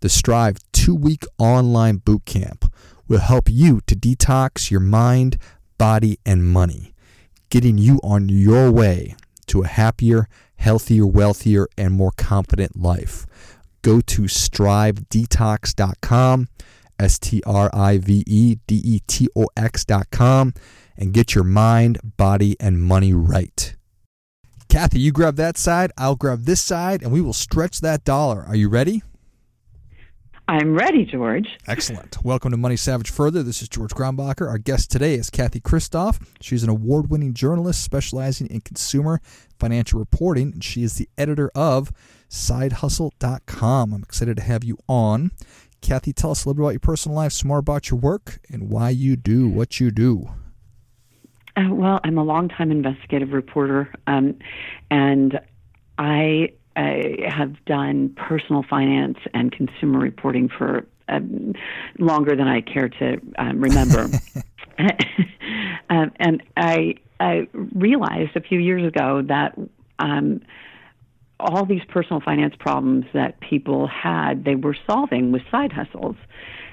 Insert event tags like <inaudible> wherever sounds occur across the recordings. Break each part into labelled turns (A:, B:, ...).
A: The Strive two week online bootcamp will help you to detox your mind, body, and money, getting you on your way to a happier, healthier, wealthier, and more confident life. Go to strivedetox.com, S T R I V E D E T O X.com, and get your mind, body, and money right. Kathy, you grab that side, I'll grab this side, and we will stretch that dollar. Are you ready?
B: I'm ready, George.
A: Excellent. Welcome to Money Savage Further. This is George Grombacher. Our guest today is Kathy Kristof. She's an award winning journalist specializing in consumer financial reporting, and she is the editor of sidehusl.com. I'm excited to have you on. Kathy, tell us a little bit about your personal life, some more about your work, and why you do what you do.
B: Uh, well, I'm a longtime investigative reporter, um, and I I have done personal finance and consumer reporting for um, longer than I care to um, remember. <laughs> <laughs> um, and I, I realized a few years ago that um, all these personal finance problems that people had, they were solving with side hustles.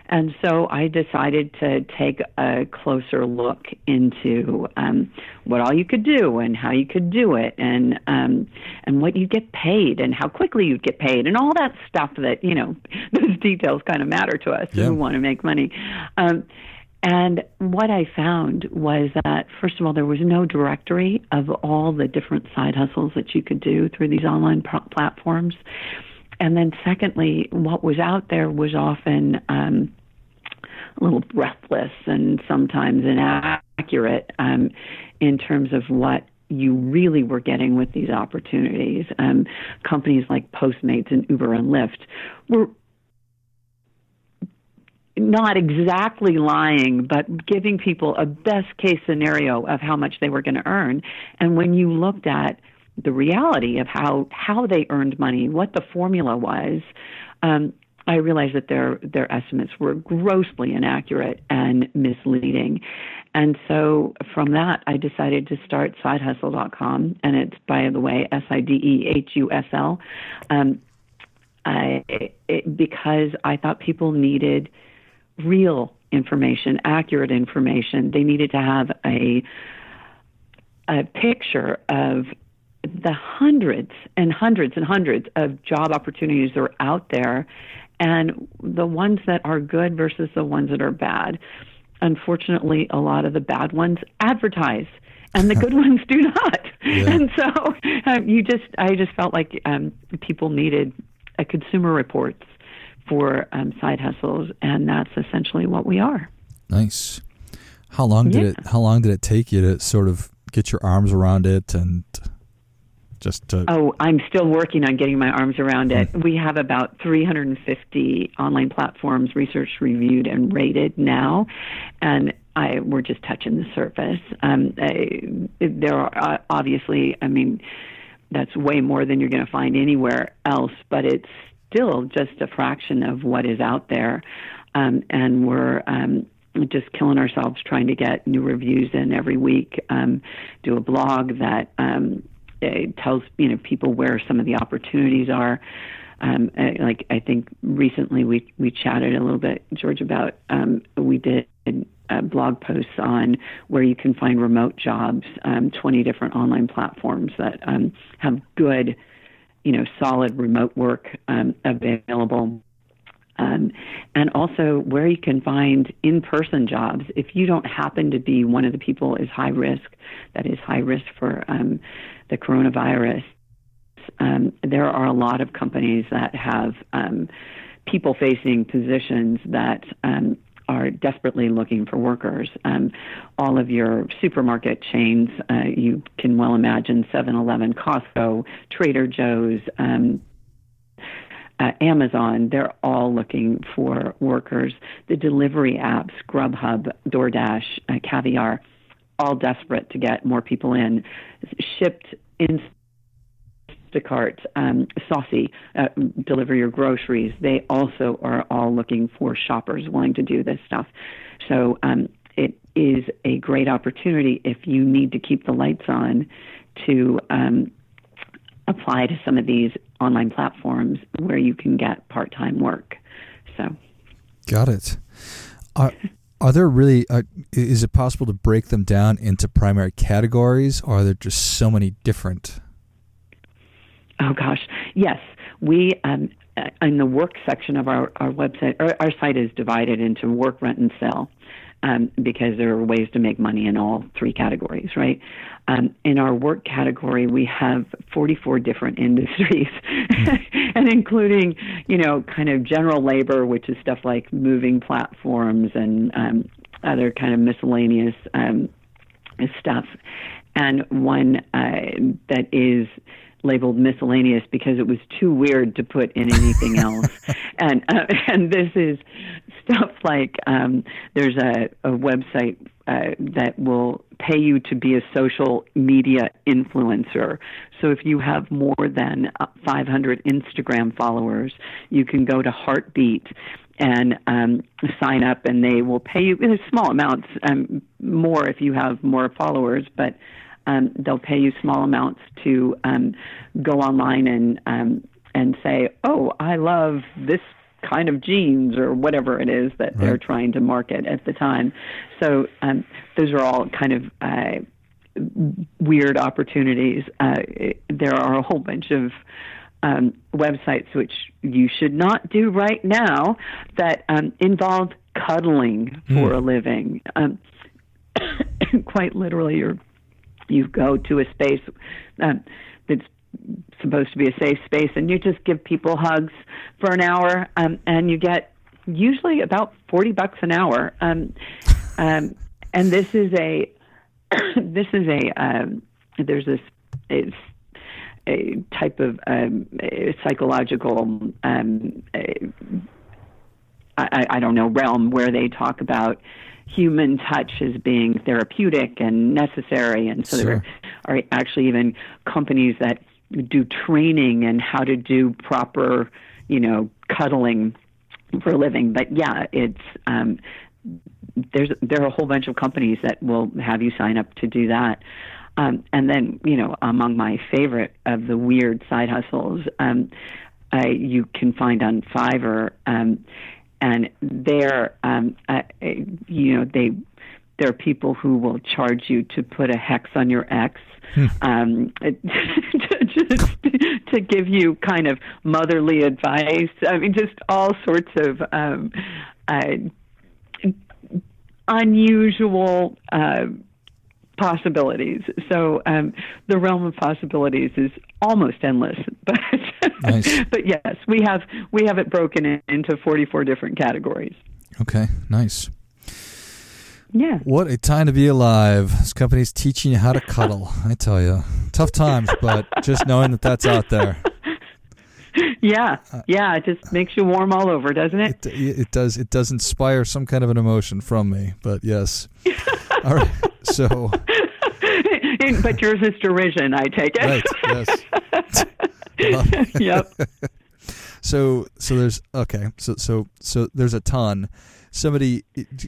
B: And so I decided to take a closer look into um, what all you could do and how you could do it and um, and what you get paid and how quickly you get paid and all that stuff that you know <laughs> those details kind of matter to us yeah. who want to make money. Um, and what I found was that, first of all, there was no directory of all the different side hustles that you could do through these online pro- platforms. And then, secondly, what was out there was often um, a little breathless and sometimes inaccurate um, in terms of what you really were getting with these opportunities. Um, companies like Postmates and Uber and Lyft were not exactly lying, but giving people a best case scenario of how much they were going to earn. And when you looked at the reality of how how they earned money, what the formula was, um, I realized that their their estimates were grossly inaccurate and misleading. And so from that, I decided to start sidehusl.com, and it's by the way S I D E H U S L, um, because I thought people needed real information, accurate information. They needed to have a a picture of the hundreds and hundreds and hundreds of job opportunities that are out there and the ones that are good versus the ones that are bad. Unfortunately, a lot of the bad ones advertise and the good <laughs> ones do not. Yeah. And so um, you just, I just felt like um, people needed a consumer reports for um, side hustles, and that's essentially what we are.
A: Nice. How long did yeah. it? How long did it take you to sort of get your arms around it and just to...
B: Oh, I'm still working on getting my arms around it. Mm. We have about 350 online platforms researched, reviewed, and rated now, and I we're just touching the surface. Um, I, there are uh, obviously, I mean, that's way more than you're going to find anywhere else, but it's still just a fraction of what is out there, um, and we're um, just killing ourselves trying to get new reviews in every week. Um, do a blog that um, tells you know people where some of the opportunities are. Um, like I think recently we we chatted a little bit, George, about um, we did uh, blog posts on where you can find remote jobs, um, 20 different online platforms that um, have good, you know, solid remote work um, available. Um, and also where you can find in-person jobs if you don't happen to be one of the people is high risk that is high risk for um, the coronavirus, um, there are a lot of companies that have um, people facing positions that um, are desperately looking for workers. Um, all of your supermarket chains, uh, you can well imagine 7 Eleven, Costco, Trader Joe's. Um, uh, Amazon, they're all looking for workers. The delivery apps, Grubhub, DoorDash, uh, Caviar, all desperate to get more people in. Shipt in Instacart, um, Saucey, uh, deliver your groceries. They also are all looking for shoppers willing to do this stuff. So um, it is a great opportunity if you need to keep the lights on to um, apply to some of these online platforms where you can get part time work. So,
A: got it. Are, are there really? Uh, is it possible to break them down into primary categories, or are there just so many different?
B: Oh gosh, yes. We um, uh, in the work section of our, our website, our, our site is divided into work, rent, and sell um, because there are ways to make money in all three categories, right? Um, in our work category, we have 44 different <laughs> industries, and including, you know, kind of general labor, which is stuff like moving platforms and um, other kind of miscellaneous um, stuff, and one uh, that is labeled miscellaneous because it was too weird to put in anything else. <laughs> and uh, and this is stuff like um, there's a, a website uh, that will pay you to be a social media influencer. So if you have more than uh, 500 Instagram followers, you can go to Heartbeat and um, sign up, and they will pay you small amounts, um, more if you have more followers, but um, they'll pay you small amounts to um, go online and um, and say, "Oh, I love this kind of jeans or whatever it is that right. they're trying to market at the time." So um, those are all kind of uh, weird opportunities. Uh, there are a whole bunch of um, websites which you should not do right now that um, involve cuddling for mm. a living. Um, <coughs> quite literally, you're you go to a space um, that's supposed to be a safe space, and you just give people hugs for an hour, um, and you get usually about forty bucks an hour. Um, um, and this is a <coughs> this is a um, there's this it's a type of um, psychological um, I, I don't know realm where they talk about human touch as being therapeutic and necessary. And so sure. there are actually even companies that do training and how to do proper, you know, cuddling for a living. But yeah, it's um, there's there are a whole bunch of companies that will have you sign up to do that. Um, and then, you know, among my favorite of the weird side hustles, um, I, you can find on Fiverr um, and there, um, uh, you know, they there are people who will charge you to put a hex on your ex. Hmm. Um, <laughs> just to give you kind of motherly advice. I mean, just all sorts of um, uh, unusual uh, possibilities. So um, the realm of possibilities is almost endless. <laughs> But nice. but yes, we have we have it broken in, into 44 different categories.
A: Okay, nice.
B: Yeah.
A: What a time to be alive. This company's teaching you how to cuddle. I tell you, tough times, but just knowing that that's out there. <laughs>
B: Yeah, yeah, it just makes you warm all over, doesn't it?
A: It, it does. It does inspire some kind of an emotion from me. But yes. <laughs> all right. So.
B: But yours is derision, I take it.
A: Right.
B: Yes. <laughs> yep.
A: So so there's okay. So so so there's a ton. Somebody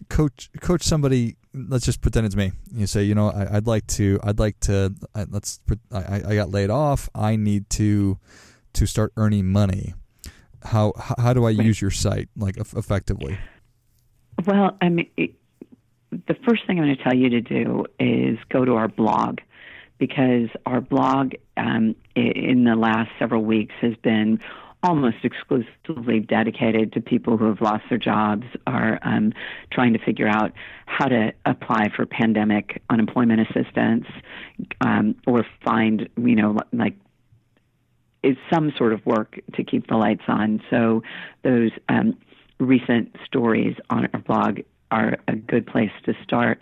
A: coach coach somebody. Let's just pretend it's me. You say, you know, I, would like to. I'd like to. I, let's. I, I got laid off. I need to to start earning money. How how do I use your site like effectively?
B: Well, I mean, the first thing I'm going to tell you to do is go to our blog because our blog um, in the last several weeks has been almost exclusively dedicated to people who have lost their jobs, are um, trying to figure out how to apply for pandemic unemployment assistance, um, or find, you know, like is some sort of work to keep the lights on. So those um, recent stories on our blog are a good place to start.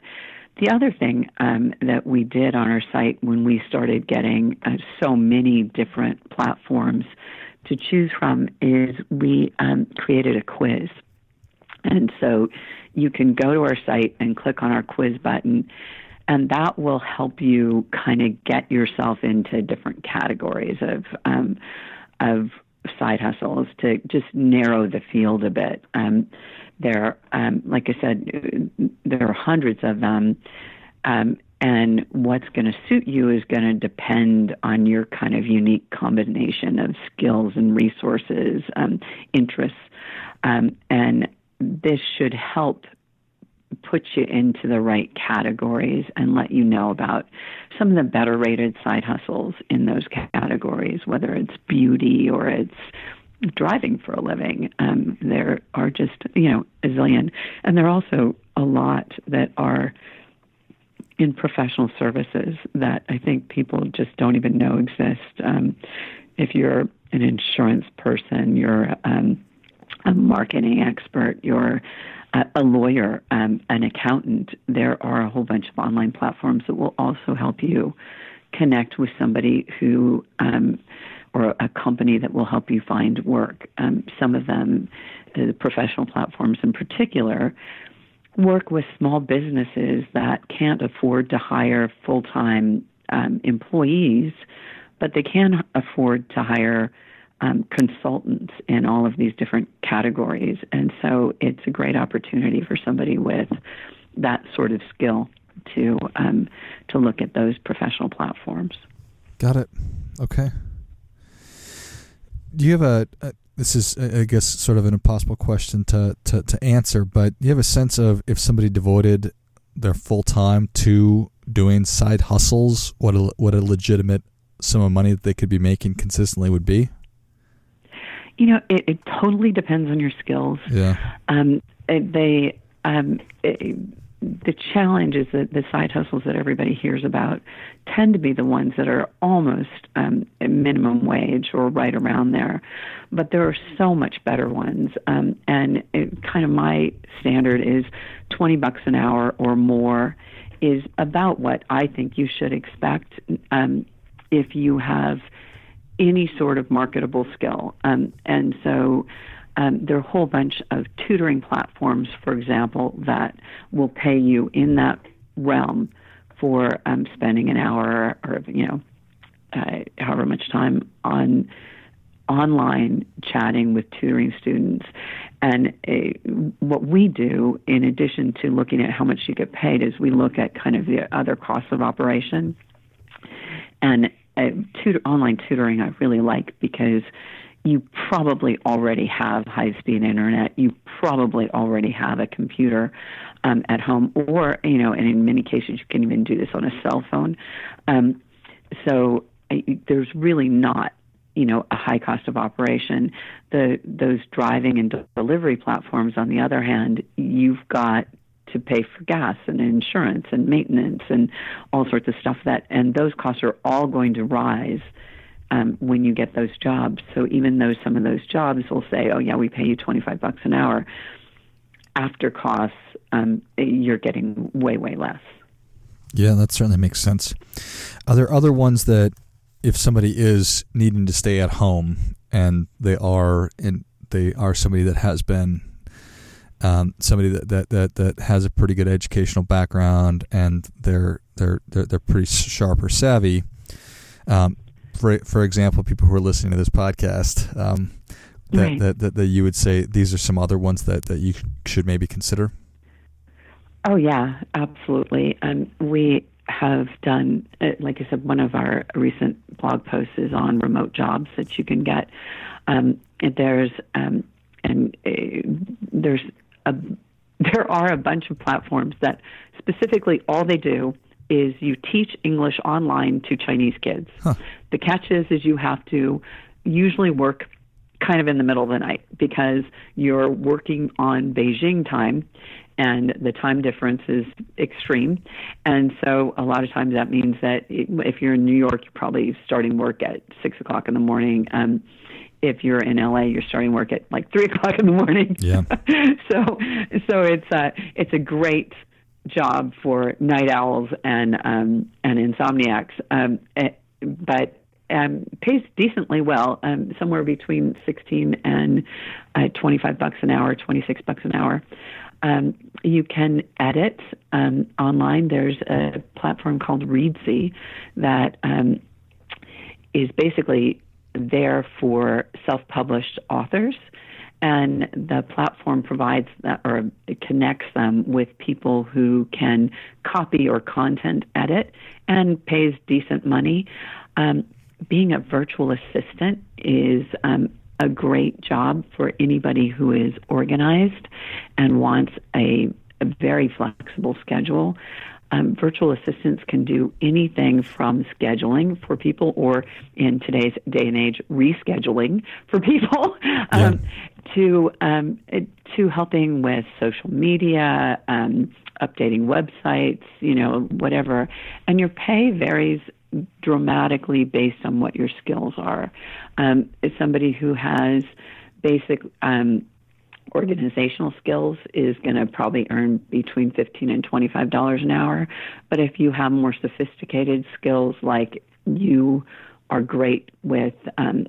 B: The other thing um, that we did on our site when we started getting uh, so many different platforms to choose from is we um, created a quiz. And so you can go to our site and click on our quiz button, and that will help you kind of get yourself into different categories of um, of side hustles to just narrow the field a bit. Um, there, um, like I said, there are hundreds of them. Um, and what's going to suit you is going to depend on your kind of unique combination of skills and resources, um, interests. Um, and this should help put you into the right categories and let you know about some of the better rated side hustles in those categories, whether it's beauty or it's driving for a living. Um, there are just, you know, a zillion. And there are also a lot that are in professional services that I think people just don't even know exist. Um, if you're an insurance person, you're um, a marketing expert, you're a, lawyer, um, an accountant, there are a whole bunch of online platforms that will also help you connect with somebody who um, or a company that will help you find work. Um, some of them, the professional platforms in particular, work with small businesses that can't afford to hire full time um, employees, but they can afford to hire um, consultants in all of these different categories. And so it's a great opportunity for somebody with that sort of skill to um, to look at those professional platforms.
A: Got it. Okay. Do you have a, a this is I guess sort of an impossible question to, to, to answer, but do you have a sense of if somebody devoted their full time to doing side hustles, what a what a legitimate sum of money that they could be making consistently would be?
B: You know, it, it totally depends on your skills.
A: Yeah.
B: Um, they um, it, the challenge is that the side hustles that everybody hears about tend to be the ones that are almost um, minimum wage or right around there. But there are so much better ones. Um, and it, kind of my standard is 20 bucks an hour or more is about what I think you should expect um, if you have any sort of marketable skill. Um, and so um, there are a whole bunch of tutoring platforms, for example, that will pay you in that realm for um, spending an hour or you know uh, however much time on online chatting with tutoring students. And uh, what we do, in addition to looking at how much you get paid, is we look at kind of the other costs of operation. And uh, tutor, online tutoring I really like because you probably already have high speed internet. You probably already have a computer um, at home, or, you know, and in many cases, you can even do this on a cell phone. Um, so uh, there's really not you know a high cost of operation the those driving and delivery platforms on the other hand you've got to pay for gas and insurance and maintenance and all sorts of stuff that and those costs are all going to rise um, when you get those jobs. So even though some of those jobs will say, "Oh yeah, we pay you twenty five bucks an hour," after costs, um, you're getting way way less.
A: Yeah, that certainly makes sense. Are there other ones that, if somebody is needing to stay at home and they are in, they are somebody that has been um, somebody that, that, that, that has a pretty good educational background and they're they're they're, they're pretty sharp or savvy. Um, for for example, people who are listening to this podcast, um, that, right. that, that, that you would say these are some other ones that, that you should maybe consider?
B: Oh yeah, absolutely. Um, we have done, uh, like I said, one of our recent blog posts is on remote jobs that you can get. Um, and there's um, and uh, there's a there are a bunch of platforms that specifically all they do is you teach English online to Chinese kids. Huh. The catch is, is you have to usually work kind of in the middle of the night because you're working on Beijing time and the time difference is extreme. And so a lot of times that means that if you're in New York, you're probably starting work at six o'clock in the morning. Um, if you're in LA, you're starting work at like three <laughs> o'clock in the morning.
A: Yeah. <laughs>
B: so, so it's a it's a great job for night owls and um, and insomniacs. Um, it, eh, but um, pays decently well, um, somewhere between 16 and uh, 25 bucks an hour, 26 bucks an hour. Um, you can edit um, online. There's a platform called Reedsy that um, is basically there for self-published authors and the platform provides that or connects them with people who can copy or content edit and pays decent money. Um, being a virtual assistant is um, a great job for anybody who is organized and wants a, a very flexible schedule. Um, virtual assistants can do anything from scheduling for people or in today's day and age rescheduling for people <laughs> um, to um, to helping with social media um, updating websites you know whatever and your pay varies dramatically based on what your skills are. Um, as somebody who has basic um, organizational skills is going to probably earn between 15 and 25 dollars an hour. But if you have more sophisticated skills like you are great with um,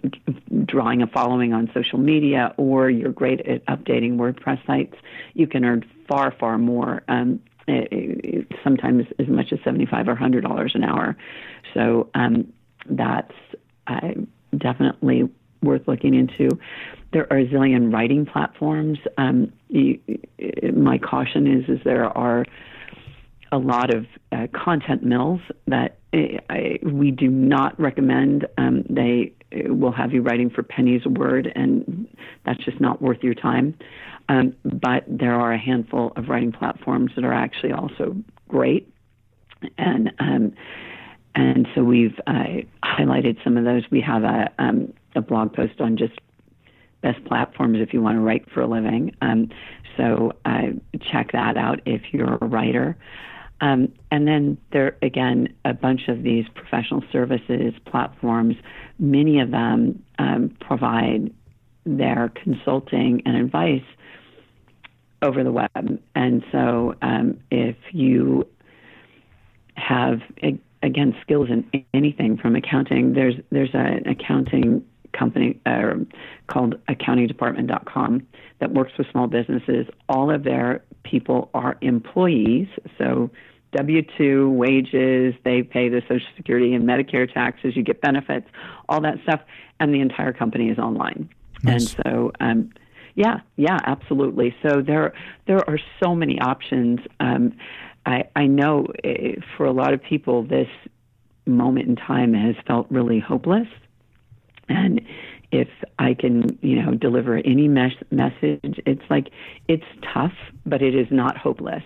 B: drawing a following on social media or you're great at updating wordpress sites you can earn far far more um, it, it, sometimes as much as 75 or 100 dollars an hour. So um, that's uh, definitely worth looking into. There are a zillion writing platforms. Um, you, my caution is is there are a lot of uh, content mills that uh, I, we do not recommend. Um, they uh, will have you writing for pennies a word, and that's just not worth your time. Um, but there are a handful of writing platforms that are actually also great, and um, and so we've uh, highlighted some of those. We have a, um, a blog post on just best platforms if you want to write for a living. Um, so uh, check that out if you're a writer. Um, and then there again a bunch of these professional services platforms. Many of them um, provide their consulting and advice over the web. And so um, if you have again skills in anything from accounting. There's there's an accounting company uh, called accountingdepartment.com that works with small businesses. All of their people are employees, so W 2 wages, they pay the Social Security and Medicare taxes, you get benefits, all that stuff, and the entire company is online. Nice. And so, um, yeah, yeah, absolutely. So there, there are so many options. Um, I, I know eh, for a lot of people, this moment in time has felt really hopeless. And if I can, you know, deliver any mes- message, it's like it's tough, but it is not hopeless.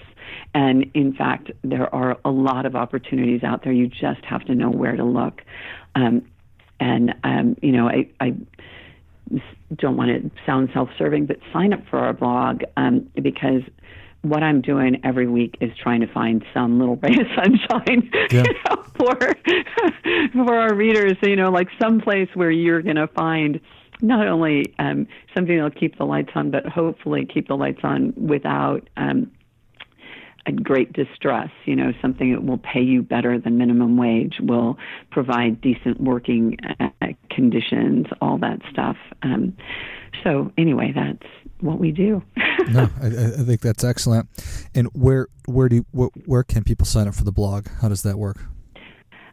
B: And in fact, there are a lot of opportunities out there. You just have to know where to look. Um, and um, you know, I, I don't want to sound self-serving, but sign up for our blog um, because what I'm doing every week is trying to find some little ray of sunshine <laughs> yeah. you know, for for our readers. You know, like some place where you're going to find not only um, something that'll keep the lights on, but hopefully keep the lights on without um, a great distress. You know, something that will pay you better than minimum wage, will provide decent working uh, conditions, all that stuff. Um, so anyway, that's what we do. <laughs>
A: no, I, I, think that's excellent. And where where do you, where, where can people sign up for the blog? How does that work?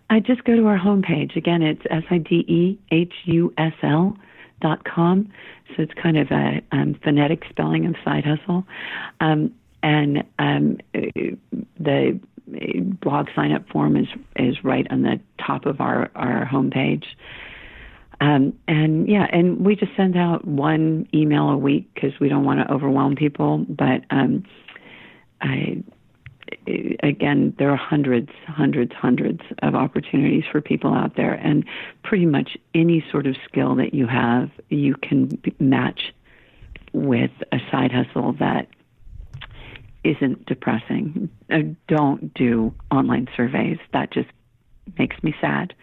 B: I just go to our homepage. Again, it's s i d e h u s l dot com. So it's kind of a um, phonetic spelling of side hustle, um, and um, the blog sign up form is is right on the top of our our homepage. Um, and yeah, and we just send out one email a week because we don't want to overwhelm people. But um, I, again, there are hundreds, hundreds, hundreds of opportunities for people out there, and pretty much any sort of skill that you have, you can match with a side hustle that isn't depressing. Uh, don't do online surveys. That just makes me sad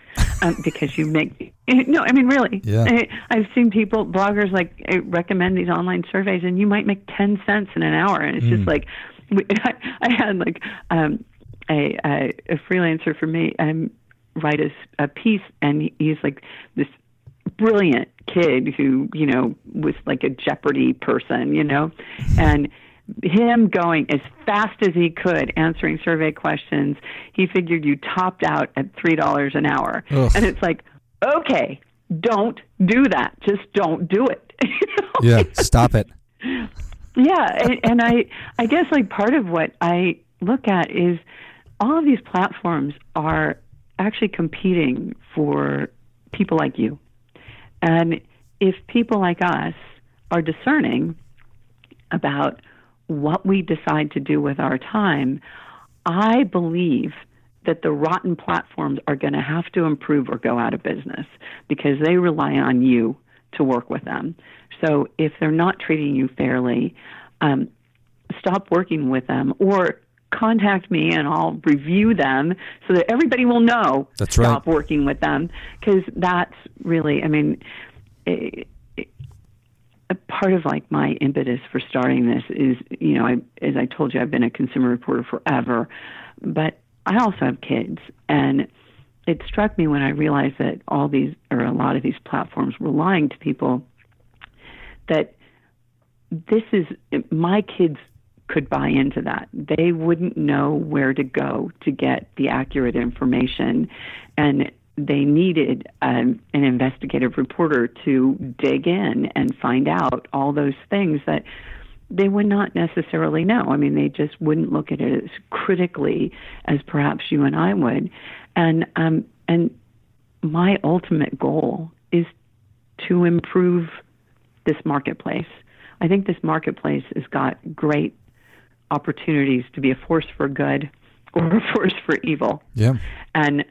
B: um, because you make <laughs> no. I mean, really.
A: Yeah. I,
B: I've seen people, bloggers, like eh, recommend these online surveys, and you might make ten cents in an hour, and it's mm. just like <laughs> we, I, I had like um, a, a, a freelancer for me. Um, write a, a piece, and he's like this brilliant kid who you know was like a Jeopardy person, you know, and him going as fast as he could answering survey questions. He figured you topped out at three dollars an hour, Ugh. and it's like, okay, don't do that. Just don't do it. <laughs>
A: Yeah, stop it.
B: yeah, and, and I I guess like part of what I look at is all of these platforms are actually competing for people like you. And if people like us are discerning about what we decide to do with our time, I believe that the rotten platforms are going to have to improve or go out of business because they rely on you to work with them. So if they're not treating you fairly, um, stop working with them or contact me and I'll review them so that everybody will know.
A: That's
B: stop right. working with them because that's really, I mean, it, it, a part of like my impetus for starting this is, you know, I, as I told you, I've been a consumer reporter forever, but I also have kids and it struck me when I realized that all these or a lot of these platforms were lying to people that this is my kids could buy into that. They wouldn't know where to go to get the accurate information, and they needed um, an investigative reporter to dig in and find out all those things that they would not necessarily know. I mean, they just wouldn't look at it as critically as perhaps you and I would. And um, and my ultimate goal is to improve this marketplace. I think this marketplace has got great opportunities to be a force for good or a force for evil.
A: Yeah.
B: And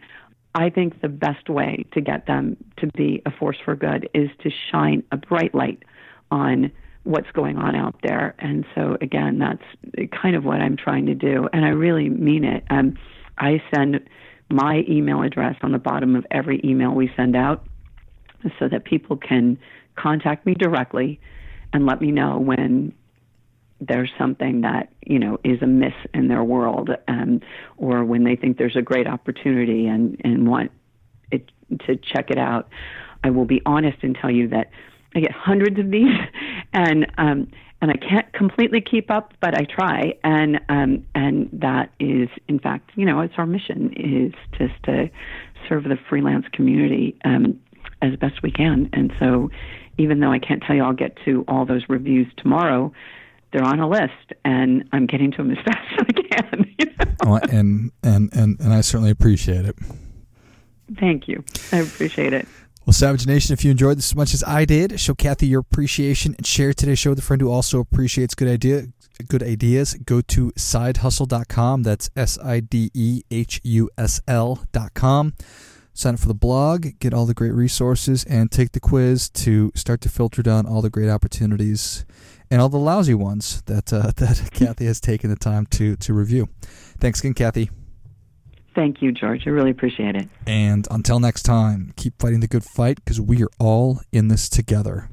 B: I think the best way to get them to be a force for good is to shine a bright light on what's going on out there. And so, again, that's kind of what I'm trying to do. And I really mean it. Um, I send my email address on the bottom of every email we send out so that people can contact me directly and let me know when there's something that you know is amiss in their world, um, or when they think there's a great opportunity and and want it to check it out. I will be honest and tell you that I get hundreds of these, <laughs> and um, and I can't completely keep up, but I try, and um, and that is in fact, you know, it's our mission is just to serve the freelance community um, as best we can, and so even though I can't tell you I'll get to all those reviews tomorrow, they're on a list, and I'm getting to them as <laughs> fast as I can. <laughs> You know?
A: well, and, and and and I certainly appreciate it.
B: Thank you. I appreciate it.
A: Well, Savage Nation, if you enjoyed this as much as I did, show Kathy your appreciation and share today's show with a friend who also appreciates good idea good ideas. Go to sidehusl.com. That's S I D E H U S L.com. Sign up for the blog, get all the great resources, and take the quiz to start to filter down all the great opportunities and all the lousy ones that uh, <laughs> that Kathy has taken the time to to review. Thanks again, Kathy.
B: Thank you, George. I really appreciate it.
A: And until next time, keep fighting the good fight because we are all in this together.